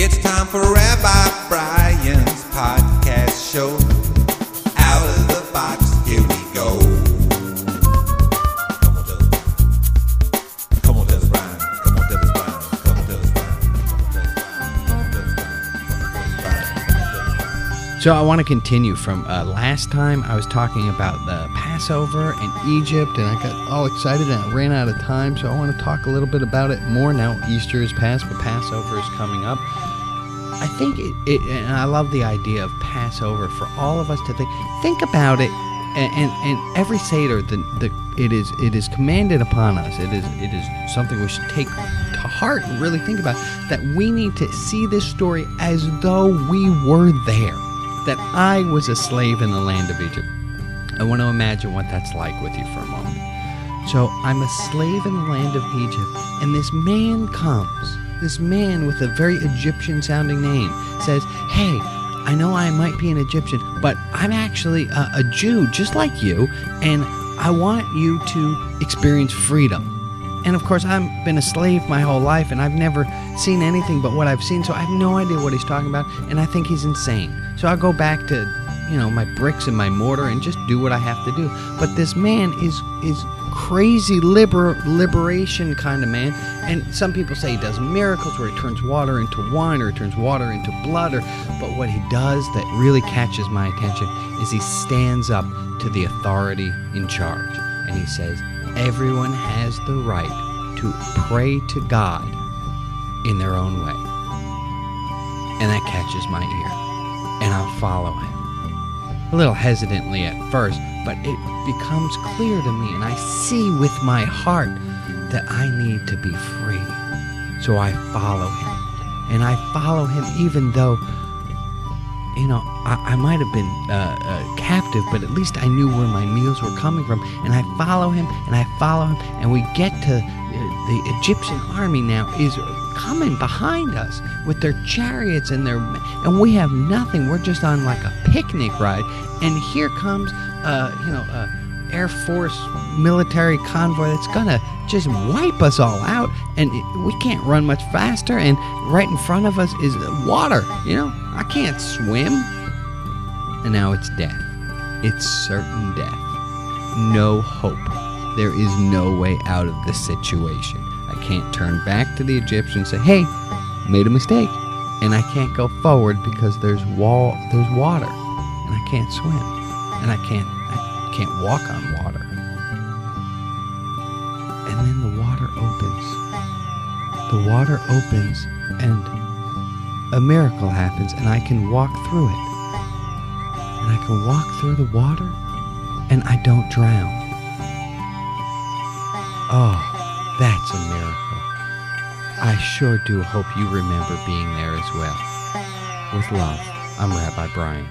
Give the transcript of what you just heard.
It's time for Rabbi Brian's podcast show. Out of the box, here we go. Come on, tell us. Brian. Come on, tell us, Brian. Come on, tell us, Brian. Come on, tell us, Brian. So I want to continue from uh, last time. I was talking about the Passover and Egypt, and I got all excited and I ran out of time. So I want to talk a little bit about it more now. Easter is past, but Passover is coming up. I think it, it and I love the idea of Passover for all of us to think think about it. And, and, and every seder, the, the it is it is commanded upon us. It is it is something we should take to heart and really think about. That we need to see this story as though we were there that I was a slave in the land of Egypt. I want to imagine what that's like with you for a moment. So I'm a slave in the land of Egypt, and this man comes. This man with a very Egyptian sounding name says, Hey, I know I might be an Egyptian, but I'm actually a, a Jew just like you, and I want you to experience freedom. And of course, I've been a slave my whole life, and I've never seen anything but what I've seen, so I have no idea what he's talking about, and I think he's insane. So I'll go back to, you know, my bricks and my mortar and just do what I have to do. But this man is is crazy liber- liberation kind of man, and some people say he does miracles where he turns water into wine or he turns water into blood, or but what he does that really catches my attention is he stands up to the authority in charge, and he says, everyone has the right to pray to God in their own way. And that catches my ear. And I'll follow him. A little hesitantly at first, but it becomes clear to me, and I see with my heart that I need to be free. So I follow him. And I follow him even though, you know, I, I might have been uh, uh, captive, but at least I knew where my meals were coming from. And I follow him, and I follow him, and we get to the Egyptian army now is coming behind us with their chariots and their and we have nothing. We're just on like a picnic ride. And here comes uh you know uh air force military convoy that's gonna just wipe us all out. And we can't run much faster. And right in front of us is water you know? I can't swim. And now it's death. It's certain death. No hope there is no way out of this situation I can't turn back to the Egyptian and say, "Hey, made a mistake," and I can't go forward because there's wall, there's water, and I can't swim, and I can't, I can't walk on water. And then the water opens. The water opens, and a miracle happens, and I can walk through it. And I can walk through the water, and I don't drown. Oh, that's a miracle. I sure do hope you remember being there as well. With love, I'm Rabbi Brian.